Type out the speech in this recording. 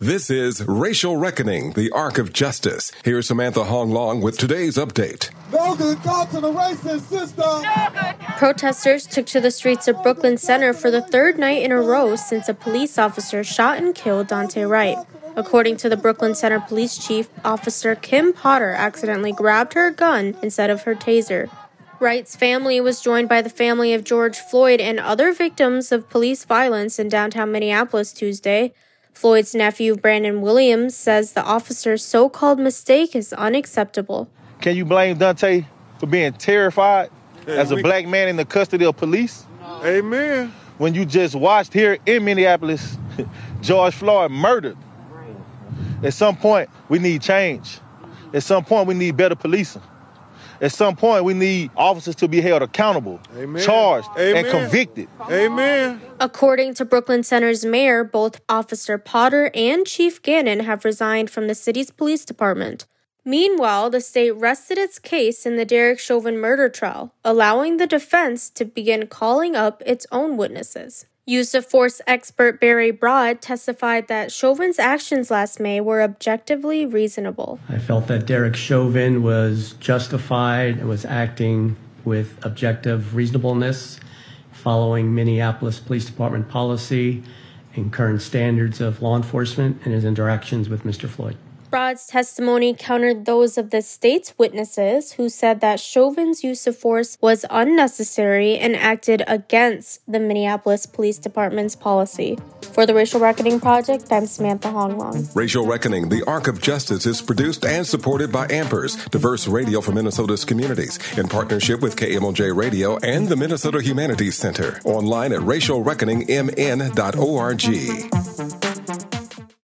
This is Racial Reckoning, the Arc of Justice. Here's Samantha Hong Long with today's update. No good cops in the racist system. Protesters took to the streets of Brooklyn Center for the third night in a row since a police officer shot and killed Daunte Wright. According to the Brooklyn Center police chief, Officer Kim Potter accidentally grabbed her gun instead of her taser. Wright's family was joined by the family of George Floyd and other victims of police violence in downtown Minneapolis Tuesday. Floyd's nephew, Brandon Williams, says the officer's so called mistake is unacceptable. Can you blame Daunte for being terrified as a black man in the custody of police? Amen. When you just watched here in Minneapolis, George Floyd murdered. At some point, we need change. At some point, we need better policing. At some point, we need officers to be held accountable, Amen. charged, Amen. and convicted. Amen. According to Brooklyn Center's mayor, both Officer Potter and Chief Gannon have resigned from the city's police department. Meanwhile, the state rested its case in the Derek Chauvin murder trial, allowing the defense to begin calling up its own witnesses. Use of force expert Barry Brodd testified that Chauvin's actions last May were objectively reasonable. I felt that Derek Chauvin was justified and was acting with objective reasonableness, following Minneapolis Police Department policy and current standards of law enforcement in his interactions with Mr. Floyd. Brodd's testimony countered those of the state's witnesses who said that Chauvin's use of force was unnecessary and acted against the Minneapolis Police Department's policy. For the Racial Reckoning Project, I'm Samantha Honglong. Racial Reckoning, the Arc of Justice is produced and supported by Ampers, diverse radio for Minnesota's communities, in partnership with KMOJ Radio and the Minnesota Humanities Center. Online at racialreckoningmn.org.